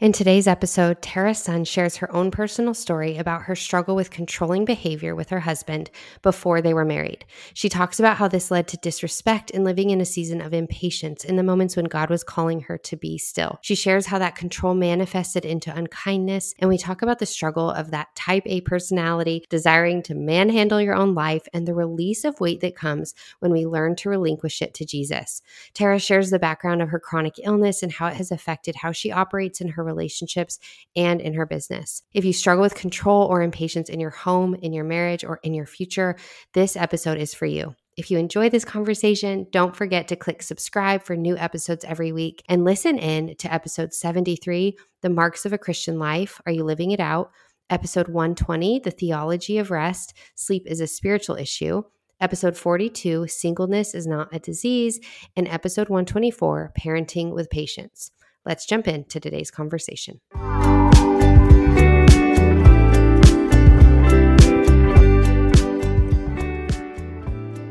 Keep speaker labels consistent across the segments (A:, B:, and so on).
A: In today's episode, Tara Sun shares her own personal story about her struggle with controlling behavior with her husband before they were married. She talks about how this led to disrespect and living in a season of impatience in the moments when God was calling her to be still. She shares how that control manifested into unkindness, and we talk about the struggle of that type A personality desiring to manhandle your own life and the release of weight that comes when we learn to relinquish it to Jesus. Tara shares the background of her chronic illness and how it has affected how she operates in her relationships and in her business. If you struggle with control or impatience in your home, in your marriage, or in your future, this episode is for you. If you enjoy this conversation, don't forget to click subscribe for new episodes every week and listen in to episode 73 The Marks of a Christian Life. Are you living it out? Episode 120 The Theology of Rest Sleep is a Spiritual Issue. Episode 42 Singleness is Not a Disease. And episode 124 Parenting with Patience. Let's jump into today's conversation.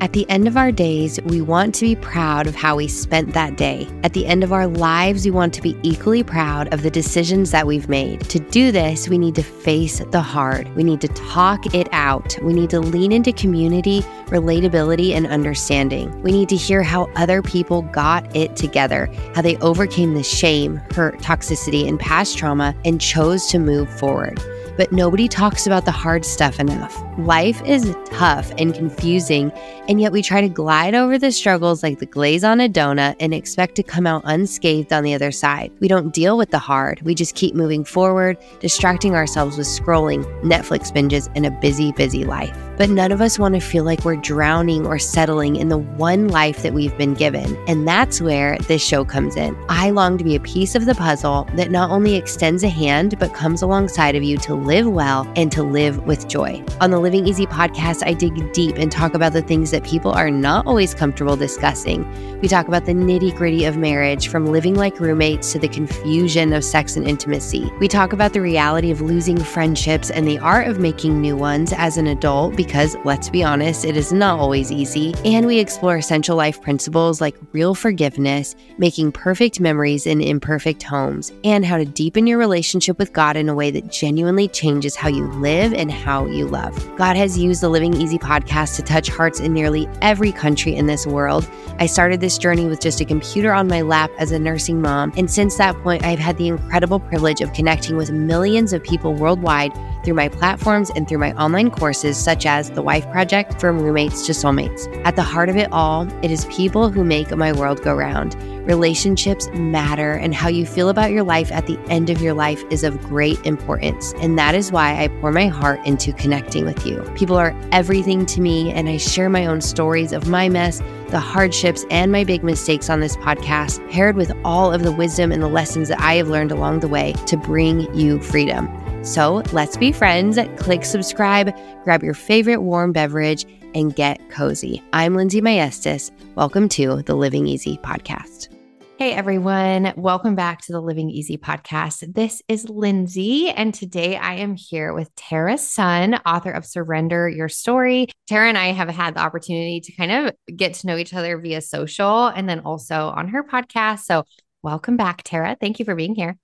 B: At the end of our days, we want to be proud of how we spent that day. At the end of our lives, we want to be equally proud of the decisions that we've made. To do this, we need to face the hard. We need to talk it out. We need to lean into community, relatability, and understanding. We need to hear how other people got it together, how they overcame the shame, hurt, toxicity, and past trauma and chose to move forward but nobody talks about the hard stuff enough. Life is tough and confusing, and yet we try to glide over the struggles like the glaze on a donut and expect to come out unscathed on the other side. We don't deal with the hard, we just keep moving forward, distracting ourselves with scrolling, Netflix binges, and a busy, busy life. But none of us want to feel like we're drowning or settling in the one life that we've been given. And that's where this show comes in. I long to be a piece of the puzzle that not only extends a hand, but comes alongside of you to live well and to live with joy. On the Living Easy podcast, I dig deep and talk about the things that people are not always comfortable discussing. We talk about the nitty gritty of marriage, from living like roommates to the confusion of sex and intimacy. We talk about the reality of losing friendships and the art of making new ones as an adult because, let's be honest, it is not always easy. And we explore essential life principles like real forgiveness, making perfect memories in imperfect homes, and how to deepen your relationship with God in a way that genuinely changes how you live and how you love. God has used the Living Easy podcast to touch hearts in nearly every country in this world. I started this journey with just a computer on my lap as a nursing mom, and since that point, I've had the incredible privilege of connecting with millions of people worldwide through my platforms and through my online courses, such as The Wife Project From Roommates to Soulmates. At the heart of it all, it is people who make my world go round. Relationships matter, and how you feel about your life at the end of your life is of great importance. And that is why I pour my heart into connecting with you. People are everything to me, and I share my own stories of my mess, the hardships, and my big mistakes on this podcast, paired with all of the wisdom and the lessons that I have learned along the way to bring you freedom. So let's be friends. Click subscribe, grab your favorite warm beverage, and get cozy. I'm Lindsey Maestas. Welcome to the Living Easy podcast.
A: Hey everyone, welcome back to the Living Easy podcast. This is Lindsey, and today I am here with Tara Sun, author of Surrender Your Story. Tara and I have had the opportunity to kind of get to know each other via social and then also on her podcast. So, welcome back, Tara. Thank you for being here.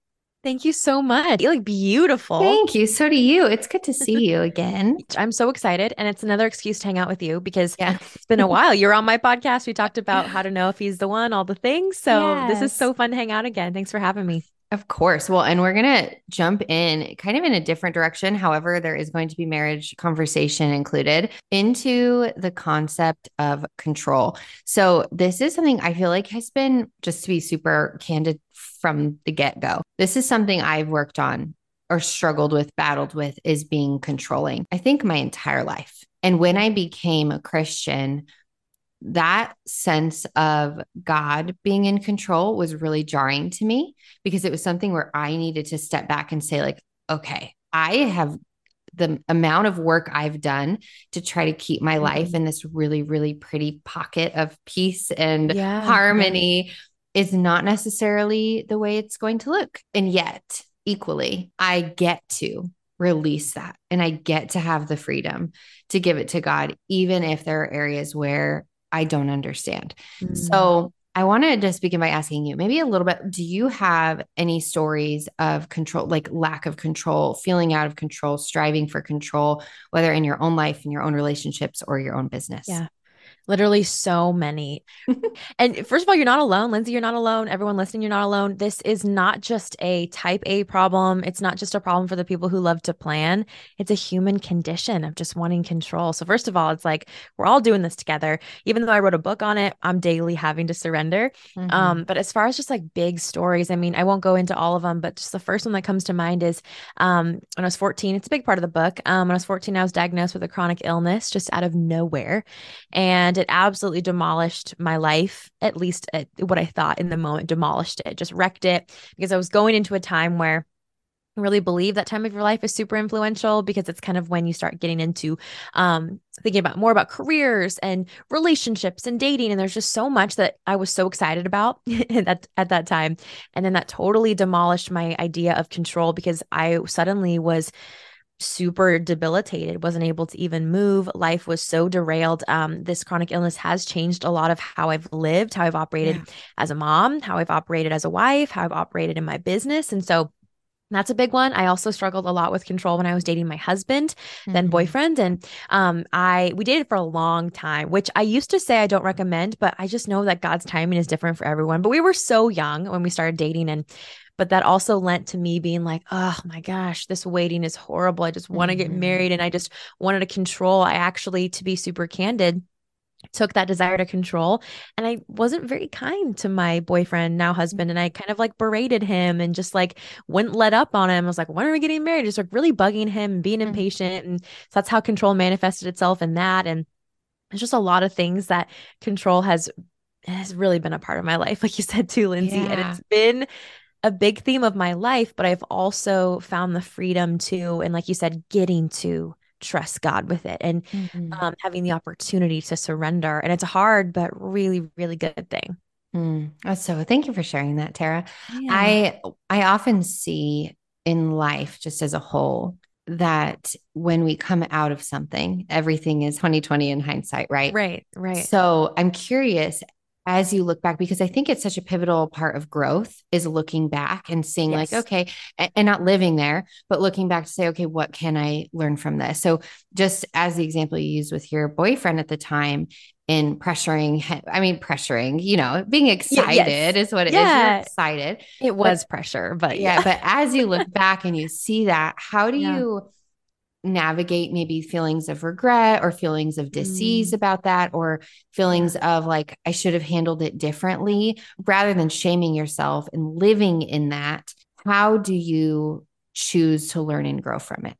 C: Thank you so much. You look beautiful.
A: Thank you. So do you. It's good to see you again.
C: I'm so excited. And it's another excuse to hang out with you because yeah. it's been a while. You're on my podcast. We talked about how to know if he's the one, all the things. So yes. this is so fun to hang out again. Thanks for having me.
A: Of course. Well, and we're going to jump in kind of in a different direction. However, there is going to be marriage conversation included into the concept of control. So, this is something I feel like has been, just to be super candid from the get go, this is something I've worked on or struggled with, battled with, is being controlling. I think my entire life. And when I became a Christian, that sense of God being in control was really jarring to me because it was something where I needed to step back and say, like, okay, I have the amount of work I've done to try to keep my life mm-hmm. in this really, really pretty pocket of peace and yeah, harmony is not necessarily the way it's going to look. And yet, equally, I get to release that and I get to have the freedom to give it to God, even if there are areas where I don't understand. Mm. So I want to just begin by asking you maybe a little bit do you have any stories of control, like lack of control, feeling out of control, striving for control, whether in your own life, in your own relationships, or your own business?
C: Yeah. Literally so many. and first of all, you're not alone. Lindsey, you're not alone. Everyone listening, you're not alone. This is not just a type A problem. It's not just a problem for the people who love to plan. It's a human condition of just wanting control. So, first of all, it's like we're all doing this together. Even though I wrote a book on it, I'm daily having to surrender. Mm-hmm. Um, but as far as just like big stories, I mean, I won't go into all of them, but just the first one that comes to mind is um, when I was 14, it's a big part of the book. Um, when I was 14, I was diagnosed with a chronic illness just out of nowhere. And and it absolutely demolished my life at least at what i thought in the moment demolished it just wrecked it because i was going into a time where I really believe that time of your life is super influential because it's kind of when you start getting into um, thinking about more about careers and relationships and dating and there's just so much that I was so excited about at, at that time. And then that totally demolished my idea of control because I suddenly was super debilitated wasn't able to even move life was so derailed um, this chronic illness has changed a lot of how i've lived how i've operated yeah. as a mom how i've operated as a wife how i've operated in my business and so that's a big one. I also struggled a lot with control when I was dating my husband, mm-hmm. then boyfriend, and um, I we dated for a long time, which I used to say I don't recommend, but I just know that God's timing is different for everyone. But we were so young when we started dating, and but that also lent to me being like, oh my gosh, this waiting is horrible. I just want to mm-hmm. get married and I just wanted to control. I actually, to be super candid, took that desire to control and I wasn't very kind to my boyfriend, now husband. And I kind of like berated him and just like wouldn't let up on him. I was like, when are we getting married? Just like really bugging him and being mm-hmm. impatient. And so that's how control manifested itself in that. And it's just a lot of things that control has has really been a part of my life, like you said too, Lindsey. Yeah. And it's been a big theme of my life, but I've also found the freedom to, and like you said, getting to trust God with it and mm-hmm. um, having the opportunity to surrender. And it's a hard, but really, really good thing.
A: Mm. So thank you for sharing that, Tara. Yeah. I I often see in life, just as a whole, that when we come out of something, everything is 2020 in hindsight, right?
C: Right, right.
A: So I'm curious as you look back because i think it's such a pivotal part of growth is looking back and seeing yes. like okay and, not living there but looking back to say okay what can i learn from this so just as the example you used with your boyfriend at the time in pressuring i mean pressuring you know being excited yes. is what it yeah. is. Excited
C: it was but, pressure but
A: yeah. yeah but as you look back and you see that how do yeah. you navigate maybe feelings of regret or feelings of disease mm. about that or feelings of like I should have handled it differently rather than shaming yourself and living in that how do you choose to learn and grow from it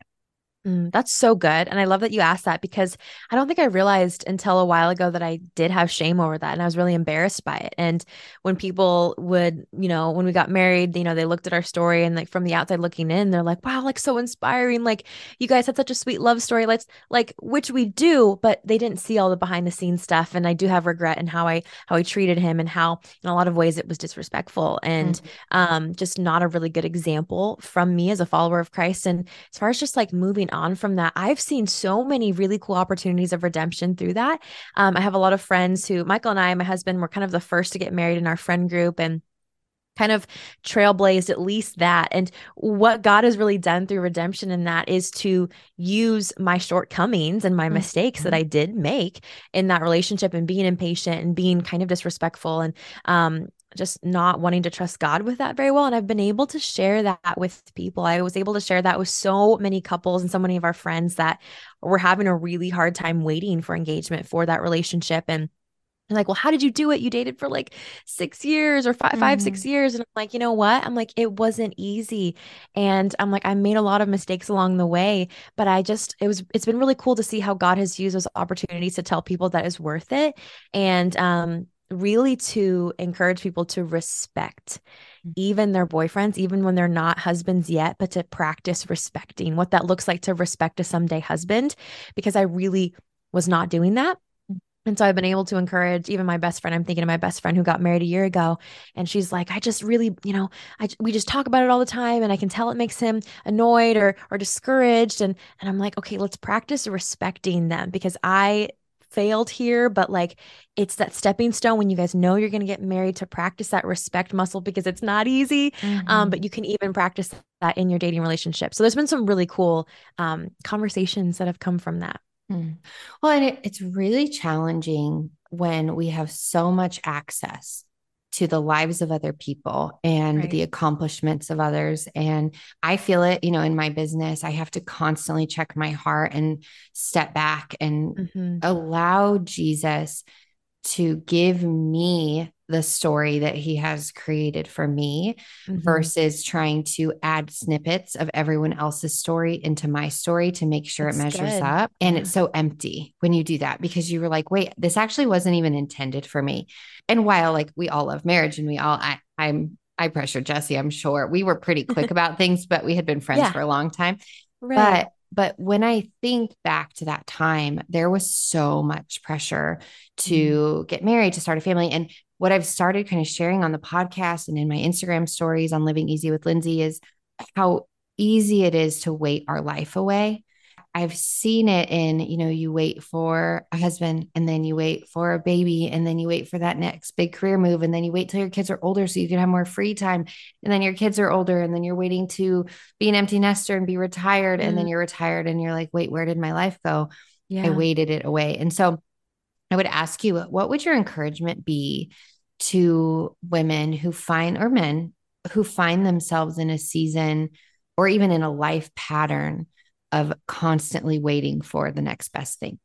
C: Mm, that's so good. And I love that you asked that because I don't think I realized until a while ago that I did have shame over that. And I was really embarrassed by it. And when people would, you know, when we got married, you know, they looked at our story and like from the outside looking in, they're like, wow, like so inspiring. Like you guys had such a sweet love story. Let's like, which we do, but they didn't see all the behind the scenes stuff. And I do have regret in how I, how I treated him and how in a lot of ways it was disrespectful and mm-hmm. um, just not a really good example from me as a follower of Christ. And as far as just like moving on from that, I've seen so many really cool opportunities of redemption through that. Um, I have a lot of friends who, Michael and I, my husband, were kind of the first to get married in our friend group. And kind of trailblazed at least that. And what God has really done through redemption in that is to use my shortcomings and my mm-hmm. mistakes that I did make in that relationship and being impatient and being kind of disrespectful and um, just not wanting to trust God with that very well. And I've been able to share that with people. I was able to share that with so many couples and so many of our friends that were having a really hard time waiting for engagement for that relationship. And like, well, how did you do it? You dated for like six years or 5 mm-hmm. five, six mm-hmm. years. And I'm like, you know what? I'm like, it wasn't easy. And I'm like, I made a lot of mistakes along the way, but I just, it was, it's been really cool to see how God has used those opportunities to tell people that is worth it. And, um, really to encourage people to respect mm. even their boyfriends, even when they're not husbands yet, but to practice respecting what that looks like to respect a someday husband, because I really was not doing that. Mm. And so I've been able to encourage even my best friend. I'm thinking of my best friend who got married a year ago. And she's like, I just really, you know, I, we just talk about it all the time. And I can tell it makes him annoyed or, or discouraged. And, and I'm like, okay, let's practice respecting them because I failed here, but like it's that stepping stone when you guys know you're going to get married to practice that respect muscle because it's not easy. Mm-hmm. Um, but mm-hmm. you can even practice that in your dating relationship. So there's been some really cool um, conversations that have come from that.
A: Mm. Well, and it, it's really challenging when we have so much access to the lives of other people and right. the accomplishments of others. And I feel it, you know, in my business, I have to constantly check my heart and step back and mm-hmm. allow Jesus to give me the story that he has created for me mm-hmm. versus trying to add snippets of everyone else's story into my story to make sure That's it measures good. up. And yeah. it's so empty when you do that because you were like, wait, this actually wasn't even intended for me. And while like we all love marriage and we all, I, I'm, I pressured Jesse, I'm sure we were pretty quick about things, but we had been friends yeah. for a long time. Right. But but when I think back to that time, there was so much pressure to mm. get married, to start a family. And what I've started kind of sharing on the podcast and in my Instagram stories on Living Easy with Lindsey is how easy it is to wait our life away. I've seen it in, you know, you wait for a husband and then you wait for a baby and then you wait for that next big career move and then you wait till your kids are older so you can have more free time and then your kids are older and then you're waiting to be an empty nester and be retired mm. and then mm. you're retired and you're like, "Wait, where did my life go?" Yeah. I waited it away. And so I would ask you, what would your encouragement be to women who find, or men who find themselves in a season or even in a life pattern of constantly waiting for the next best thing?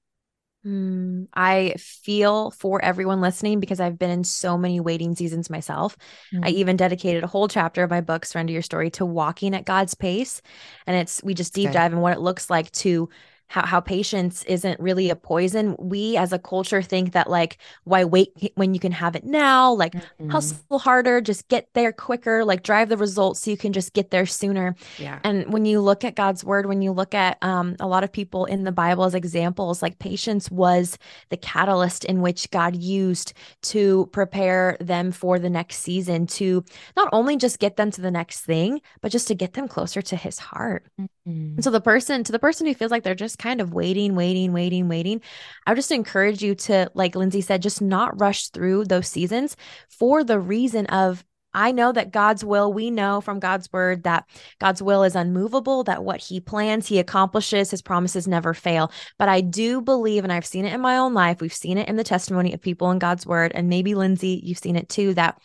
C: Mm, I feel for everyone listening because I've been in so many waiting seasons myself. Mm-hmm. I even dedicated a whole chapter of my book, Surrender Your Story, to walking at God's pace. And it's, we just deep Good. dive in what it looks like to how, how patience isn't really a poison. We as a culture think that like, why wait when you can have it now? Like mm-hmm. hustle harder, just get there quicker, like drive the results so you can just get there sooner. Yeah. And when you look at God's word, when you look at um, a lot of people in the Bible as examples, like patience was the catalyst in which God used to prepare them for the next season, to not only just get them to the next thing, but just to get them closer to his heart. Mm-hmm. And so the person to the person who feels like they're just kind of waiting, waiting, waiting, waiting, I would just encourage you to, like Lindsey said, just not rush through those seasons for the reason of I know that God's will, we know from God's word that God's will is unmovable, that what he plans, he accomplishes, his promises never fail. But I do believe, and I've seen it in my own life, we've seen it in the testimony of people in God's word, and maybe Lindsey, you've seen it too, that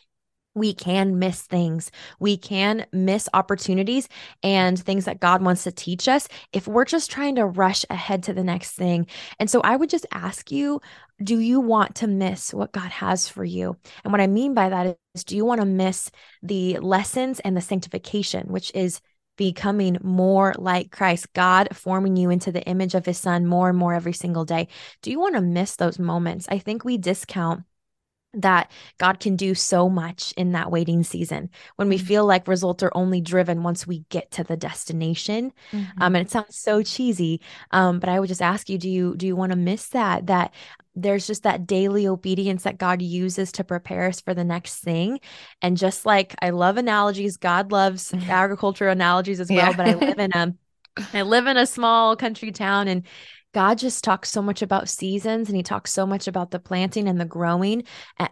C: we can miss things. We can miss opportunities and things that God wants to teach us if we're just trying to rush ahead to the next thing. And so I would just ask you do you want to miss what God has for you? And what I mean by that is, do you want to miss the lessons and the sanctification, which is becoming more like Christ, God forming you into the image of his son more and more every single day? Do you want to miss those moments? I think we discount that God can do so much in that waiting season when we mm-hmm. feel like results are only driven once we get to the destination. Mm-hmm. Um, and it sounds so cheesy, um, but I would just ask you: Do you do you want to miss that? That there's just that daily obedience that God uses to prepare us for the next thing. And just like I love analogies, God loves agriculture analogies as well. Yeah. but I live in a I live in a small country town and God just talks so much about seasons and he talks so much about the planting and the growing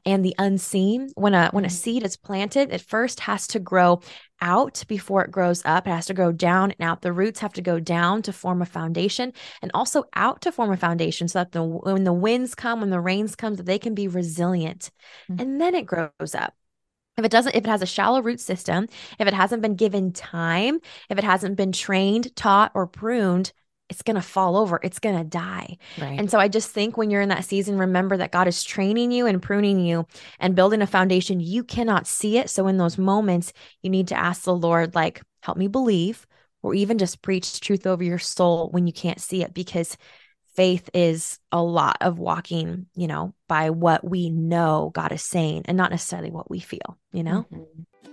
C: and the unseen. When a when a mm-hmm. seed is planted, it first has to grow out before it grows up. It has to go down and out. The roots have to go down to form a foundation and also out to form a foundation so that the when the winds come, when the rains come, that they can be resilient. Mm-hmm. And then it grows up if it doesn't if it has a shallow root system if it hasn't been given time if it hasn't been trained taught or pruned it's going to fall over. It's going to die. Right. And so I just think when you're in that season, remember that God is training you and pruning you and building a foundation. You cannot see it. So in those moments, you need to ask the Lord, like, help me believe, or even just preach truth over your soul when you can't see it because faith is a lot of walking, you know, by what we know God is saying and not necessarily what we feel, you know? Mm-hmm.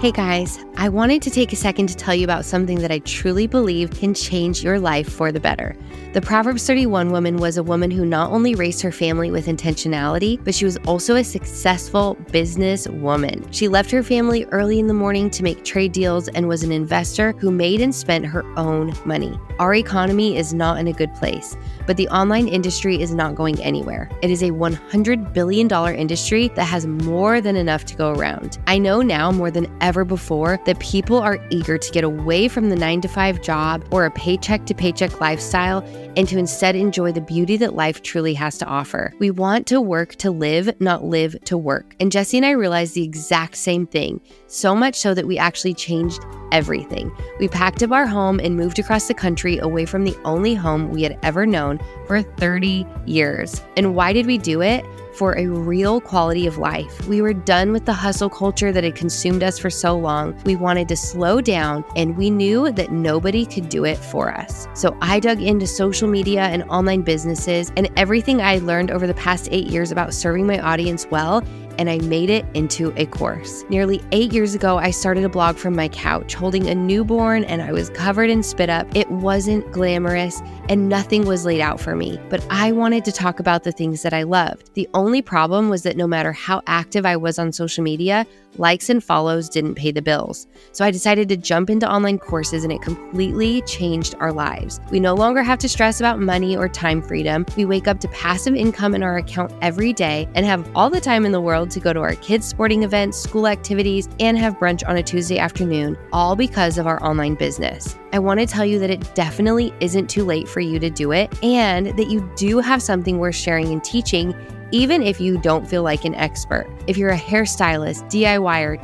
B: Hey guys, I wanted to take a second to tell you about something that I truly believe can change your life for the better. The Proverbs 31 woman was a woman who not only raised her family with intentionality, but she was also a successful business woman. She left her family early in the morning to make trade deals and was an investor who made and spent her own money. Our economy is not in a good place, but the online industry is not going anywhere. It is a $100 billion industry that has more than enough to go around. I know now more than ever before that people are eager to get away from the nine to five job or a paycheck to paycheck lifestyle and to instead enjoy the beauty that life truly has to offer. We want to work to live, not live to work. And Jesse and I realized the exact same thing, so much so that we actually changed everything. We packed up our home and moved across the country away from the only home we had ever known for 30 years. And why did we do it? For a real quality of life. We were done with the hustle culture that had consumed us for so long. We wanted to slow down, and we knew that nobody could do it for us. So I dug into social media and online businesses and everything I learned over the past eight years about serving my audience well and I made it into a course. Nearly eight years ago, I started a blog from my couch holding a newborn and I was covered in spit up. It wasn't glamorous and nothing was laid out for me, but I wanted to talk about the things that I loved. The only problem was that no matter how active I was on social media, likes and follows didn't pay the bills. So I decided to jump into online courses and it completely changed our lives. We no longer have to stress about money or time freedom. We wake up to passive income in our account every day and have all the time in the world to go to our kids' sporting events, school activities, and have brunch on a Tuesday afternoon, all because of our online business. I want to tell you that it definitely isn't too late for you to do it and that you do have something worth sharing and teaching even if you don't feel like an expert. If you're a hairstylist,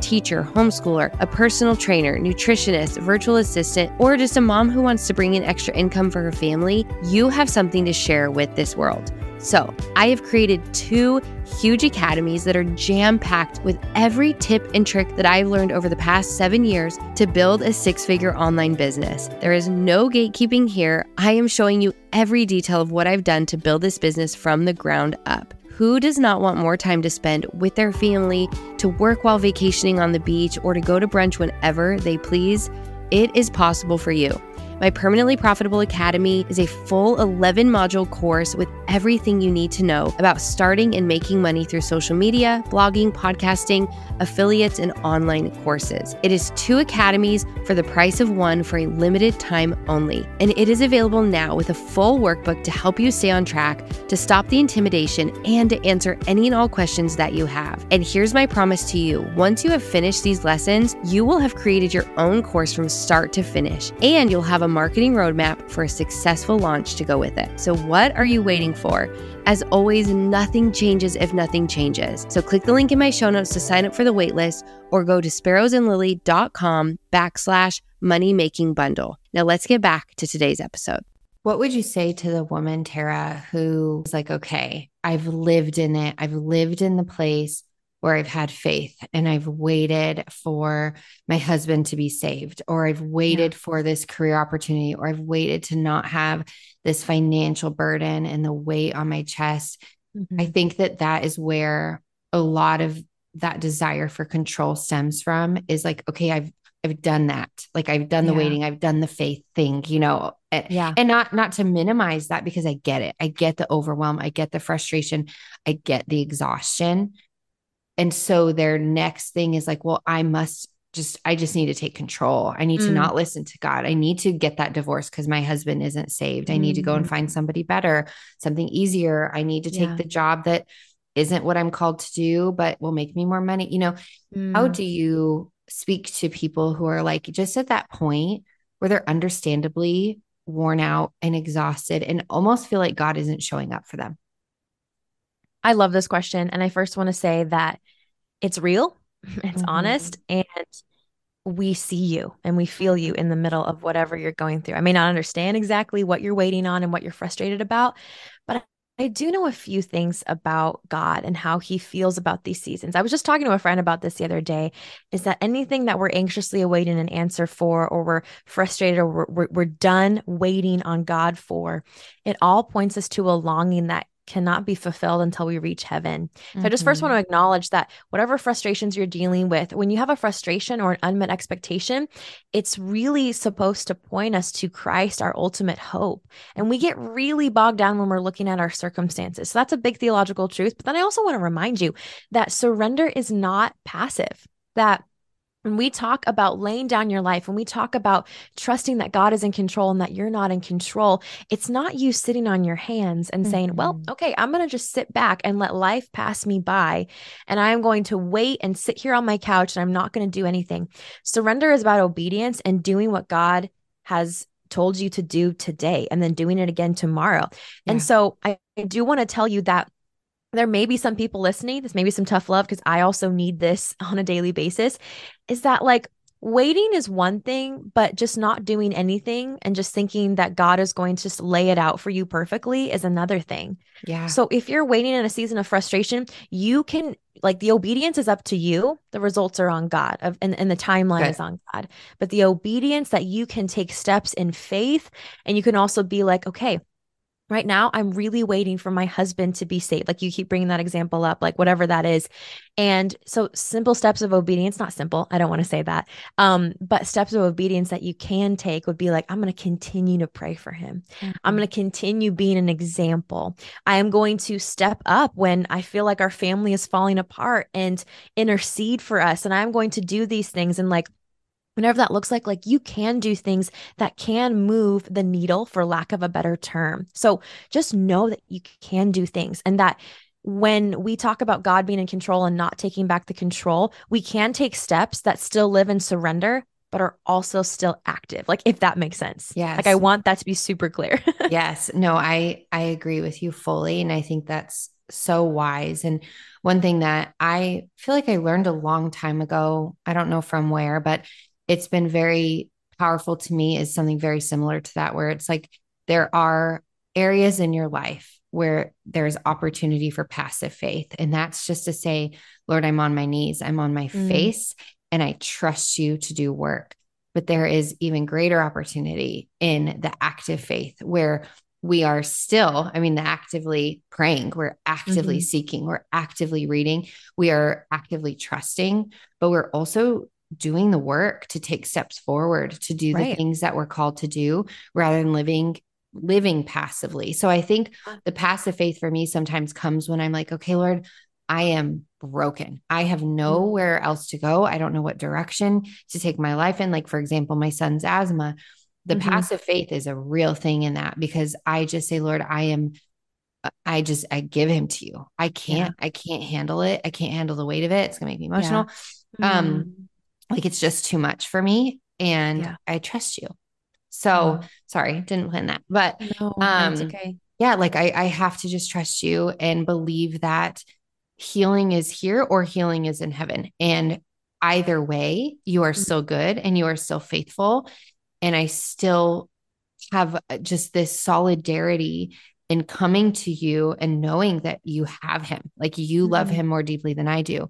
B: Teacher, homeschooler, a personal trainer, nutritionist, virtual assistant, or just a mom who wants to bring in extra income for her family, you have something to share with this world. So, I have created two huge academies that are jam packed with every tip and trick that I've learned over the past seven years to build a six figure online business. There is no gatekeeping here. I am showing you every detail of what I've done to build this business from the ground up. Who does not want more time to spend with their family, to work while vacationing on the beach, or to go to brunch whenever they please? It is possible for you. My Permanently Profitable Academy is a full 11 module course with everything you need to know about starting and making money through social media, blogging, podcasting, affiliates, and online courses. It is two academies for the price of one for a limited time only. And it is available now with a full workbook to help you stay on track, to stop the intimidation, and to answer any and all questions that you have. And here's my promise to you once you have finished these lessons, you will have created your own course from start to finish, and you'll have a marketing roadmap for a successful launch to go with it. So, what are you waiting for? As always, nothing changes if nothing changes. So, click the link in my show notes to sign up for the waitlist or go to sparrowsandlily.com backslash money making bundle. Now, let's get back to today's episode.
A: What would you say to the woman, Tara, who is like, okay, I've lived in it, I've lived in the place where I've had faith and I've waited for my husband to be saved, or I've waited yeah. for this career opportunity, or I've waited to not have this financial burden and the weight on my chest. Mm-hmm. I think that that is where a lot of that desire for control stems from is like, okay, I've I've done that. Like I've done the yeah. waiting, I've done the faith thing, you know.
C: Yeah.
A: And not not to minimize that because I get it. I get the overwhelm, I get the frustration, I get the exhaustion. And so their next thing is like, well, I must just, I just need to take control. I need mm. to not listen to God. I need to get that divorce because my husband isn't saved. I need to go and mm-hmm. find somebody better, something easier. I need to take yeah. the job that isn't what I'm called to do, but will make me more money. You know, mm. how do you speak to people who are like just at that point where they're understandably worn out and exhausted and almost feel like God isn't showing up for them?
C: I love this question. And I first want to say that it's real, it's mm-hmm. honest, and we see you and we feel you in the middle of whatever you're going through. I may not understand exactly what you're waiting on and what you're frustrated about, but I do know a few things about God and how he feels about these seasons. I was just talking to a friend about this the other day is that anything that we're anxiously awaiting an answer for, or we're frustrated, or we're, we're done waiting on God for, it all points us to a longing that cannot be fulfilled until we reach heaven. So mm-hmm. I just first want to mm-hmm. acknowledge that whatever frustrations you're dealing with, when you have a frustration or an unmet expectation, it's really supposed to point us to Christ, our ultimate hope. And we get really bogged down when we're looking at our circumstances. So that's a big theological truth. But then I also want to remind you that surrender is not passive, that when we talk about laying down your life, when we talk about trusting that God is in control and that you're not in control, it's not you sitting on your hands and mm-hmm. saying, well, mm-hmm. okay, I'm going to just sit back and let life pass me by. And I'm going to wait and sit here on my couch and I'm not going to do anything. Surrender is about obedience and doing what God has told you to do today and then doing it again tomorrow. Yeah. And so I, I do want to tell you that there may be some people listening, this may be some tough love because I also need this on a daily basis, is that like waiting is one thing, but just not doing anything and just thinking that God is going to just lay it out for you perfectly is another thing.
A: Yeah.
C: So if you're waiting in a season of frustration, you can like the obedience is up to you. The results are on God of, and, and the timeline Good. is on God. But the obedience that you can take steps in faith and you can also be like, okay, right now i'm really waiting for my husband to be saved. Like you keep bringing that example up like whatever that is. And so simple steps of obedience not simple i don't want to say that um but steps of obedience that you can take would be like i'm going to continue to pray for him. Mm-hmm. i'm going to continue being an example. I am going to step up when i feel like our family is falling apart and intercede for us and i'm going to do these things. And like whenever that looks like like you can do things that can move the needle for lack of a better term so just know that you can do things and that when we talk about God being in control and not taking back the control, we can take steps that still live in surrender, but are also still active. Like if that makes sense.
A: Yeah.
C: Like I want that to be super clear.
A: yes. No, I I agree with you fully. And I think that's so wise. And one thing that I feel like I learned a long time ago, I don't know from where, but it's been very powerful to me is something very similar to that, where it's like there are areas in your life where there's opportunity for passive faith. And that's just to say, Lord, I'm on my knees, I'm on my mm. face, and I trust you to do work. But there is even greater opportunity in the active faith where we are still, I mean, the actively praying, we're actively mm-hmm. seeking, we're actively reading, we are actively trusting, but we're also doing the work to take steps forward to do right. the things that we're called to do rather than living living passively. So I think the passive faith for me sometimes comes when I'm like, okay, Lord, I am broken. I have mm-hmm. nowhere else to go. I don't know what direction to take my life in. Like, for example, my son's asthma. The mm-hmm. passive faith is a real thing in that because I just say, Lord, I am, I just, I give him to you. I can't, yeah. I can't handle it. I can't handle the weight of it. It's going to make me emotional. Yeah. Um, mm-hmm like it's just too much for me and yeah. I trust you. So sorry, didn't plan that. But no, um okay. yeah, like I, I have to just trust you and believe that healing is here or healing is in heaven. And either way, you are mm-hmm. still good and you are still faithful. And I still have uh, just this solidarity in coming to you and knowing that you have him, like you mm-hmm. love him more deeply than I do.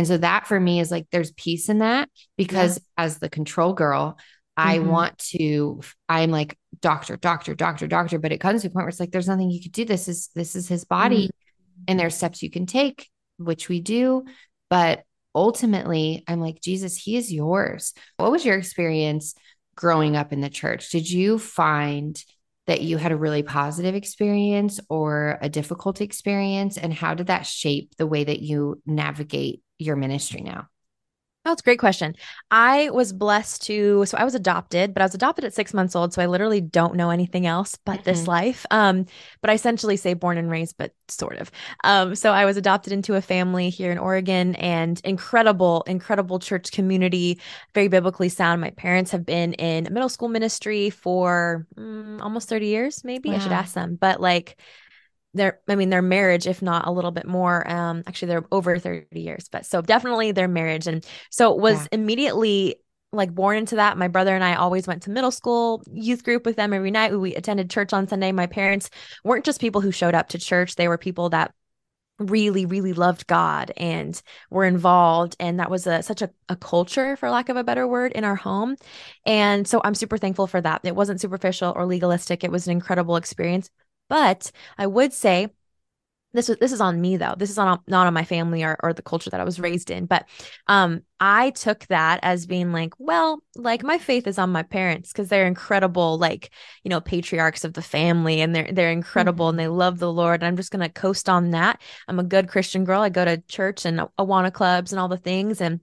A: And so that for me is like there's peace in that because yeah. as the control girl, I mm-hmm. want to, I'm like doctor, doctor, doctor, doctor. But it comes to a point where it's like there's nothing you could do. This is this is his body. Mm-hmm. And there's steps you can take, which we do. But ultimately, I'm like, Jesus, he is yours. What was your experience growing up in the church? Did you find that you had a really positive experience or a difficult experience? And how did that shape the way that you navigate your ministry now?
C: Oh, it's a great question. I was blessed to, so I was adopted, but I was adopted at six months old. So I literally don't know anything else but mm-hmm. this life. Um, but I essentially say born and raised, but sort of. Um, so I was adopted into a family here in Oregon and incredible, incredible church community, very biblically sound. My parents have been in middle school ministry for mm, almost 30 years, maybe. Wow. I should ask them. But like, their i mean their marriage if not a little bit more um actually they're over 30 years but so definitely their marriage. And so was yeah. immediately like born into that. My brother and i always went to middle school youth group with them every night. We attended church on sunday. My parents weren't just people who showed up to church. They were people that really really loved god and were involved. And that was a such a, a culture for lack of a better word in our home. And so i'm super thankful for that. It wasn't superficial or legalistic. It was an incredible experience but I would say this was this is on me though. This is on not on my family or, or the culture that i was raised in. But um i took that as being like well like my faith is on my parents because they're incredible like you know patriarchs of the family and they're they're incredible mm-hmm. and they love the lord and i'm just going to coast on that. I'm a good christian girl. I go to church and awana clubs and all the things and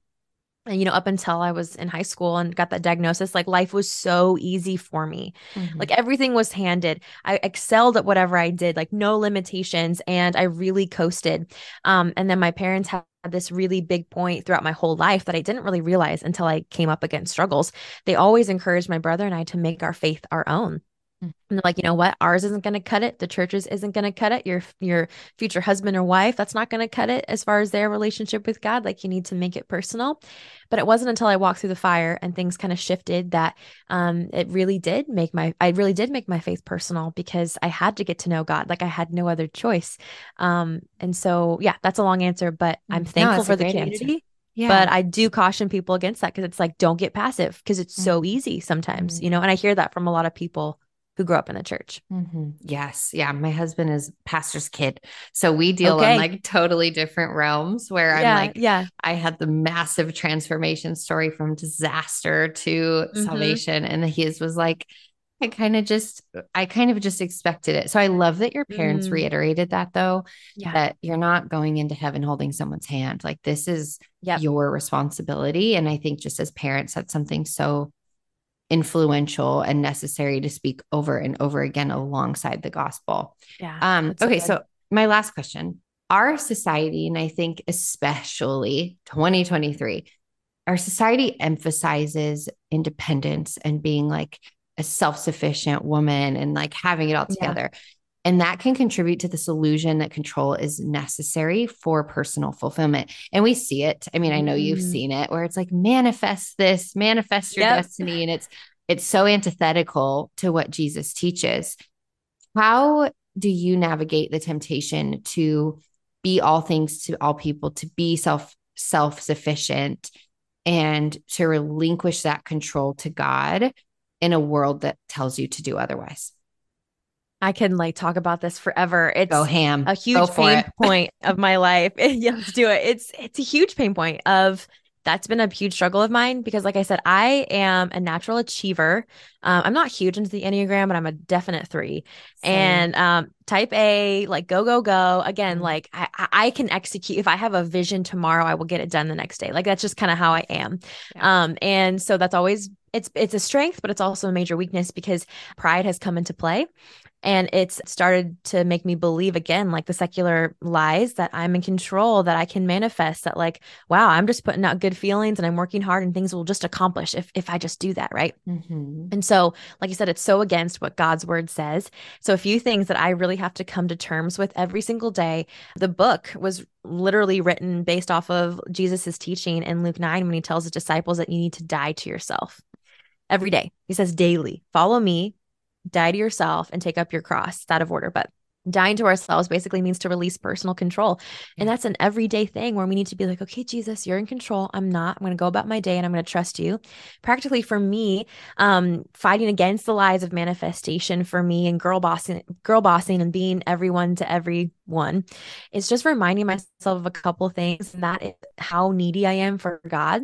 C: you know, up until I was in high school and got that diagnosis, like life was so easy for me. Mm-hmm. Like everything was handed. I excelled at whatever I did, like no limitations, and I really coasted. Um, and then my parents had this really big point throughout my whole life that I didn't really realize until I came up against struggles. They always encouraged my brother and I to make our faith our own. And like, you know what? Ours isn't going to cut it. The church's isn't going to cut it. Your your future husband or wife, that's not going to cut it as far as their relationship with God. Like you need to make it personal. But it wasn't until I walked through the fire and things kind of shifted that um it really did make my I really did make my faith personal because I had to get to know God. Like I had no other choice. Um and so yeah, that's a long answer, but I'm mm. thankful no, for the community. Answer. Yeah. But I do caution people against that because it's like, don't get passive because it's mm-hmm. so easy sometimes, mm-hmm. you know, and I hear that from a lot of people who grew up in the church.
A: Mm-hmm. Yes. Yeah. My husband is pastor's kid. So we deal okay. on like totally different realms where
C: yeah,
A: I'm like,
C: yeah,
A: I had the massive transformation story from disaster to mm-hmm. salvation. And his was like, I kind of just, I kind of just expected it. So I love that your parents mm. reiterated that though, yeah. that you're not going into heaven holding someone's hand. Like this is yep. your responsibility. And I think just as parents, that's something so influential and necessary to speak over and over again alongside the gospel.
C: Yeah.
A: Um, okay. So, so my last question our society, and I think especially 2023, our society emphasizes independence and being like a self sufficient woman and like having it all together. Yeah. And that can contribute to this illusion that control is necessary for personal fulfillment. And we see it. I mean, I know you've mm. seen it where it's like manifest this, manifest your yep. destiny. And it's it's so antithetical to what Jesus teaches. How do you navigate the temptation to be all things to all people, to be self self sufficient and to relinquish that control to God in a world that tells you to do otherwise?
C: I can like talk about this forever. It's
A: Go ham.
C: a huge pain point of my life. yeah, let's do it. It's it's a huge pain point of that's been a huge struggle of mine because like I said, I am a natural achiever. Um, I'm not huge into the Enneagram, but I'm a definite three. Same. And um, type A, like go, go, go. Again, mm-hmm. like I, I can execute. If I have a vision tomorrow, I will get it done the next day. Like that's just kind of how I am. Yeah. Um, and so that's always it's it's a strength, but it's also a major weakness because pride has come into play. And it's started to make me believe again, like the secular lies that I'm in control, that I can manifest, that like, wow, I'm just putting out good feelings and I'm working hard and things will just accomplish if if I just do that, right? Mm-hmm. And so, like you said, it's so against what God's word says. So a few things that I really have to come to terms with every single day. The book was literally written based off of Jesus's teaching in Luke 9 when he tells his disciples that you need to die to yourself every day. He says daily, follow me, die to yourself and take up your cross. It's out of order, but dying to ourselves basically means to release personal control. And that's an everyday thing where we need to be like, okay, Jesus, you're in control. I'm not. I'm going to go about my day and I'm going to trust you. Practically for me, um, fighting against the lies of manifestation for me and girl bossing, girl bossing and being everyone to everyone is just reminding myself of a couple things and that is how needy I am for God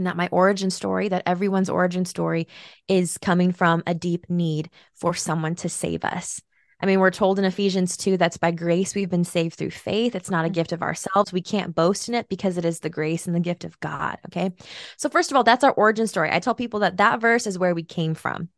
C: and that my origin story, that everyone's origin story is coming from a deep need for someone to save us. I mean, we're told in Ephesians 2 that's by grace we've been saved through faith. It's not a mm-hmm. gift of ourselves. We can't boast in it because it is the grace and the gift of God. Okay. So, first of all, that's our origin story. I tell people that that verse is where we came from.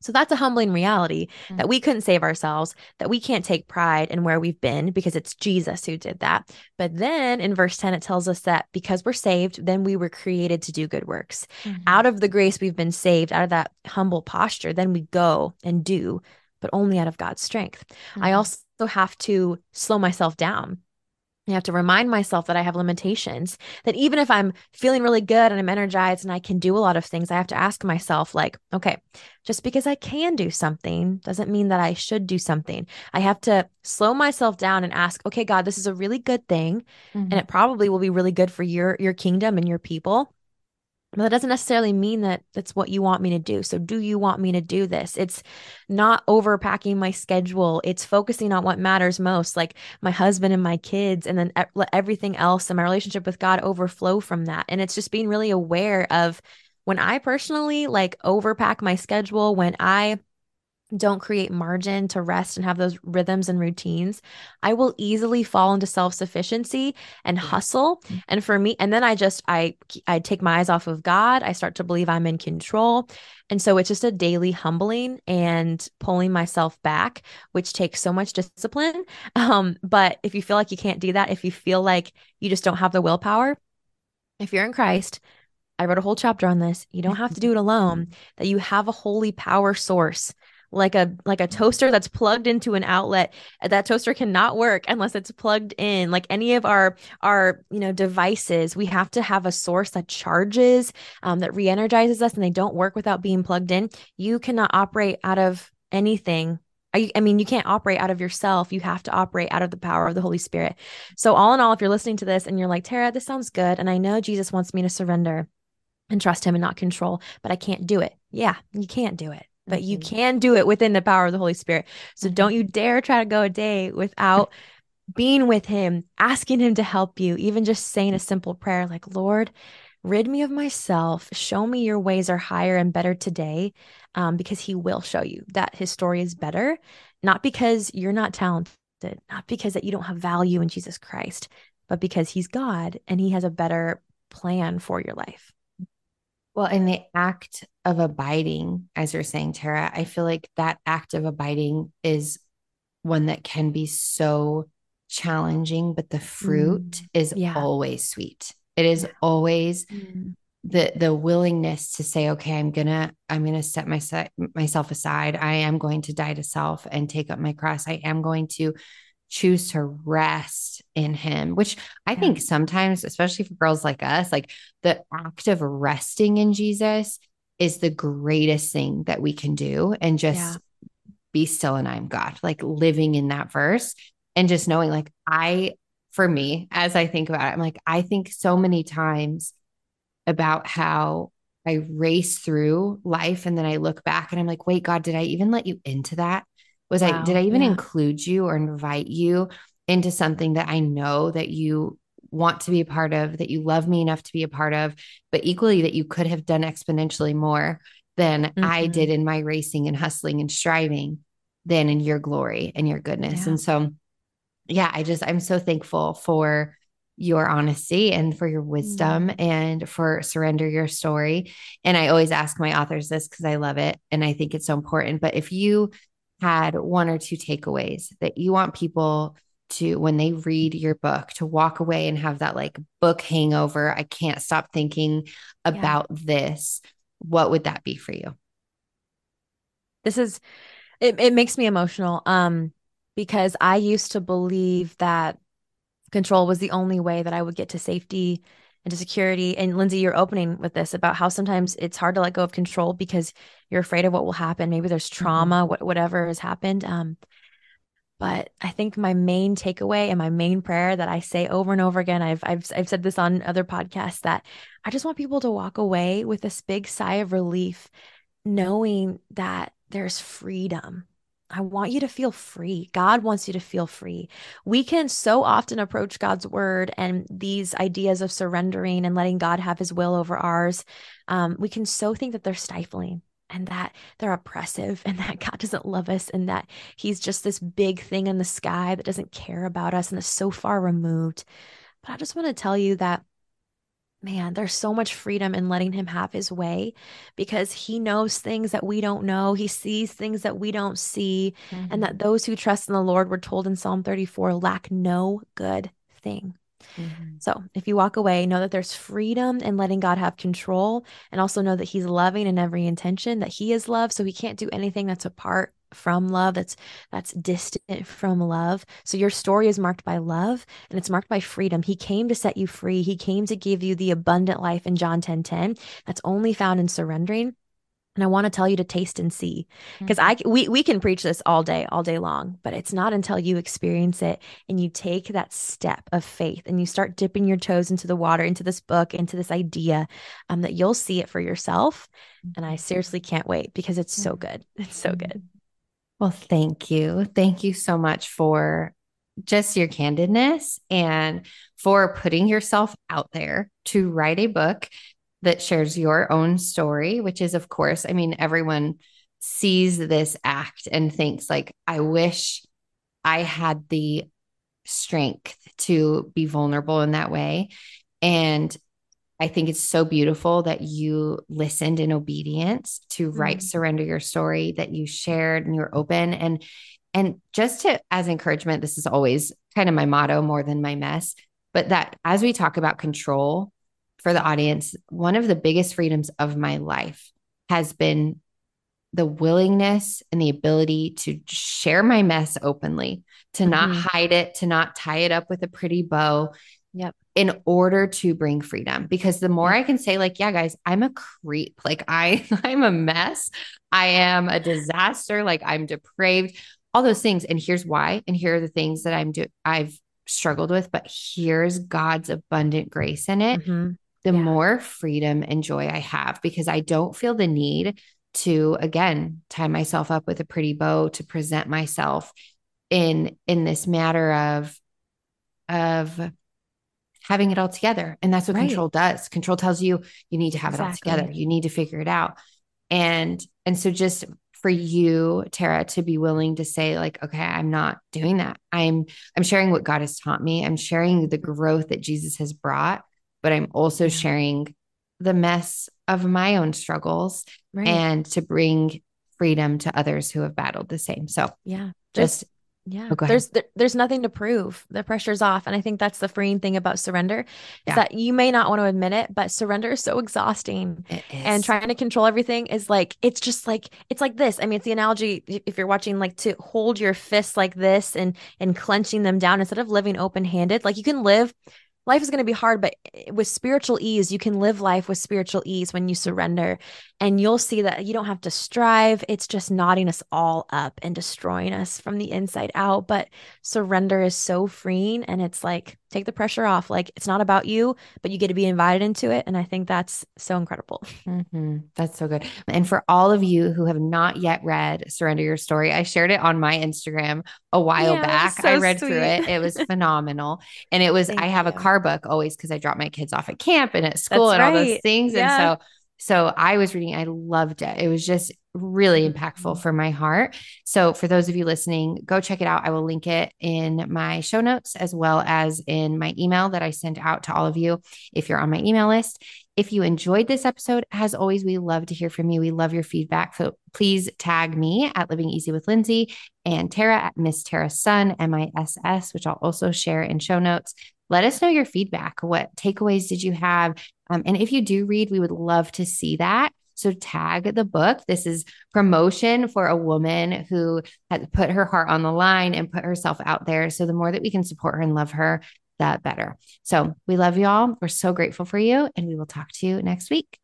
C: So that's a humbling reality mm-hmm. that we couldn't save ourselves, that we can't take pride in where we've been because it's Jesus who did that. But then in verse 10, it tells us that because we're saved, then we were created to do good works. Mm-hmm. Out of the grace we've been saved, out of that humble posture, then we go and do, but only out of God's strength. Mm-hmm. I also have to slow myself down I have to remind myself that I have limitations, that even if I'm feeling really good and I'm energized and I can do a lot of things, I have to ask myself, like, okay, just because I can do something doesn't mean that I should do something. I have to slow myself down and ask, okay, God, this is a really good thing. Mm-hmm. And it probably will be really good for your your kingdom and your people. But that doesn't necessarily mean that that's what you want me to do. So, do you want me to do this? It's not overpacking my schedule. It's focusing on what matters most, like my husband and my kids, and then let everything else and my relationship with God overflow from that. And it's just being really aware of when I personally like overpack my schedule, when I don't create margin to rest and have those rhythms and routines, I will easily fall into self-sufficiency and hustle. Mm-hmm. And for me, and then I just I I take my eyes off of God. I start to believe I'm in control. And so it's just a daily humbling and pulling myself back, which takes so much discipline. Um, but if you feel like you can't do that, if you feel like you just don't have the willpower, if you're in Christ, I wrote a whole chapter on this. You don't have to do it alone, that you have a holy power source like a like a toaster that's plugged into an outlet that toaster cannot work unless it's plugged in like any of our our you know devices we have to have a source that charges um, that re-energizes us and they don't work without being plugged in you cannot operate out of anything I, I mean, you can't operate out of yourself. You have to operate out of the power of the Holy Spirit. So, all in all, if you're listening to this and you're like, Tara, this sounds good. And I know Jesus wants me to surrender and trust him and not control, but I can't do it. Yeah, you can't do it but mm-hmm. you can do it within the power of the Holy Spirit. So mm-hmm. don't you dare try to go a day without being with Him, asking Him to help you, even just saying a simple prayer like, Lord, rid me of myself. Show me your ways are higher and better today, um, because He will show you that His story is better, not because you're not talented, not because that you don't have value in Jesus Christ, but because He's God and He has a better plan for your life.
A: Well, in the act of abiding, as you're saying, Tara, I feel like that act of abiding is one that can be so challenging, but the fruit mm, is yeah. always sweet. It is always mm. the the willingness to say, okay, I'm gonna I'm gonna set my, myself aside. I am going to die to self and take up my cross. I am going to choose to rest in him, which I yeah. think sometimes, especially for girls like us, like the act of resting in Jesus is the greatest thing that we can do and just yeah. be still and I'm God, like living in that verse and just knowing, like, I, for me, as I think about it, I'm like, I think so many times about how I race through life and then I look back and I'm like, wait, God, did I even let you into that? Was wow. I, did I even yeah. include you or invite you into something that I know that you want to be a part of, that you love me enough to be a part of, but equally that you could have done exponentially more than mm-hmm. I did in my racing and hustling and striving than in your glory and your goodness. Yeah. And so, yeah, I just, I'm so thankful for your honesty and for your wisdom mm-hmm. and for surrender your story. And I always ask my authors this because I love it and I think it's so important. But if you had one or two takeaways that you want people to when they read your book to walk away and have that like book hangover. I can't stop thinking about yeah. this. What would that be for you?
C: This is it, it makes me emotional um because i used to believe that control was the only way that i would get to safety into security. And Lindsey, you're opening with this about how sometimes it's hard to let go of control because you're afraid of what will happen. Maybe there's mm-hmm. trauma, mm-hmm. what, whatever has happened. Um, but I think my main takeaway and my main prayer that I say over and over again, I've, I've, I've said this on other podcasts that I just want people to walk away with this big sigh of relief, knowing that there's freedom I want you to feel free. God wants you to feel free. We can so often approach God's word and these ideas of surrendering and letting God have his will over ours. Um, we can so think that they're stifling and that they're oppressive and that God doesn't love us and that he's just this big thing in the sky that doesn't care about us and is so far removed. But I just want to tell you that man, there's so much freedom in letting him have his way because he knows things that we don't know. He sees things that we don't see. Mm-hmm. And that those who trust in the Lord, we're told in Psalm 34, lack no good thing. Mm-hmm. So if you walk away, know that there's freedom in letting God have control and also know that He's loving in every intention, that He is love. So He can't do anything that's apart from love that's that's distant from love so your story is marked by love and it's marked by freedom he came to set you free he came to give you the abundant life in john 10 10 that's only found in surrendering And I want to tell you to taste and see because mm-hmm. I we we can preach this all day, all day long, but it's not until you experience it and you take that step of faith and you start dipping your toes into the water, into this book, into this idea, um, that you'll see it for yourself. And I mm-hmm. seriously can't wait because it's so good. It's so good.
A: Well, thank you. Thank you so much for just your candidness and for putting yourself out there to write a book that shares your own story, which is, of course, I mean, everyone sees this act and thinks, like, I wish I had the strength to be vulnerable in that way. And I think it's so beautiful that you listened in obedience to write mm-hmm. surrender your story that you shared and you're open and and just to as encouragement this is always kind of my motto more than my mess but that as we talk about control for the audience one of the biggest freedoms of my life has been the willingness and the ability to share my mess openly to mm-hmm. not hide it to not tie it up with a pretty bow
C: Yep.
A: In order to bring freedom. Because the more I can say, like, yeah, guys, I'm a creep. Like I I'm a mess. I am a disaster. Like I'm depraved, all those things. And here's why. And here are the things that I'm do I've struggled with, but here's God's abundant grace in it. Mm-hmm. The yeah. more freedom and joy I have because I don't feel the need to again tie myself up with a pretty bow to present myself in in this matter of of having it all together. And that's what right. control does. Control tells you you need to have exactly. it all together. You need to figure it out. And and so just for you, Tara, to be willing to say, like, okay, I'm not doing that. I'm I'm sharing what God has taught me. I'm sharing the growth that Jesus has brought, but I'm also sharing the mess of my own struggles right. and to bring freedom to others who have battled the same. So
C: yeah, just yeah. Oh, there's there, there's nothing to prove. The pressure's off. And I think that's the freeing thing about surrender yeah. is that you may not want to admit it, but surrender is so exhausting. And trying to control everything is like it's just like it's like this. I mean, it's the analogy if you're watching like to hold your fists like this and and clenching them down instead of living open-handed. Like you can live life is going to be hard, but eh, with spiritual ease, you can live life with spiritual ease when you surrender. And you'll see that you don't have to strive. It's just knotting us all up and destroying us from the inside out. But surrender is so freeing. And it's like, take the pressure off. Like, it's not about you, but you get to be invited into it. And I think that's so incredible.
A: Mm-hmm. That's so good. And for all of you who have not yet read Surrender Your Story, I shared it on my Instagram a while yeah, back. So I read sweet. through it. It was phenomenal. and it was, I have you. a car book always because I drop my kids off at camp and at school That's and right. all those things. Yeah. And so so I was reading, I loved it. It was just really impactful mm-hmm. for my heart. So for those of you listening, go check it out. I will link it in my show notes as well as in my email that I send out to all of you if you're on my email list. If you enjoyed this episode, as always, we love to hear from you. We love your feedback. So please tag me at Living Easy with Lindsey and Tara at Miss Tara Sun, M I S S, which I'll also share in show notes let us know your feedback. What takeaways did you have? Um, and if you do read, we would love to see that. So tag the book. This is promotion for a woman who had put her heart on the line and put herself out there. So the more that we can support her and love her, the better. So we love you all. We're so grateful for you, and we will talk to you next week.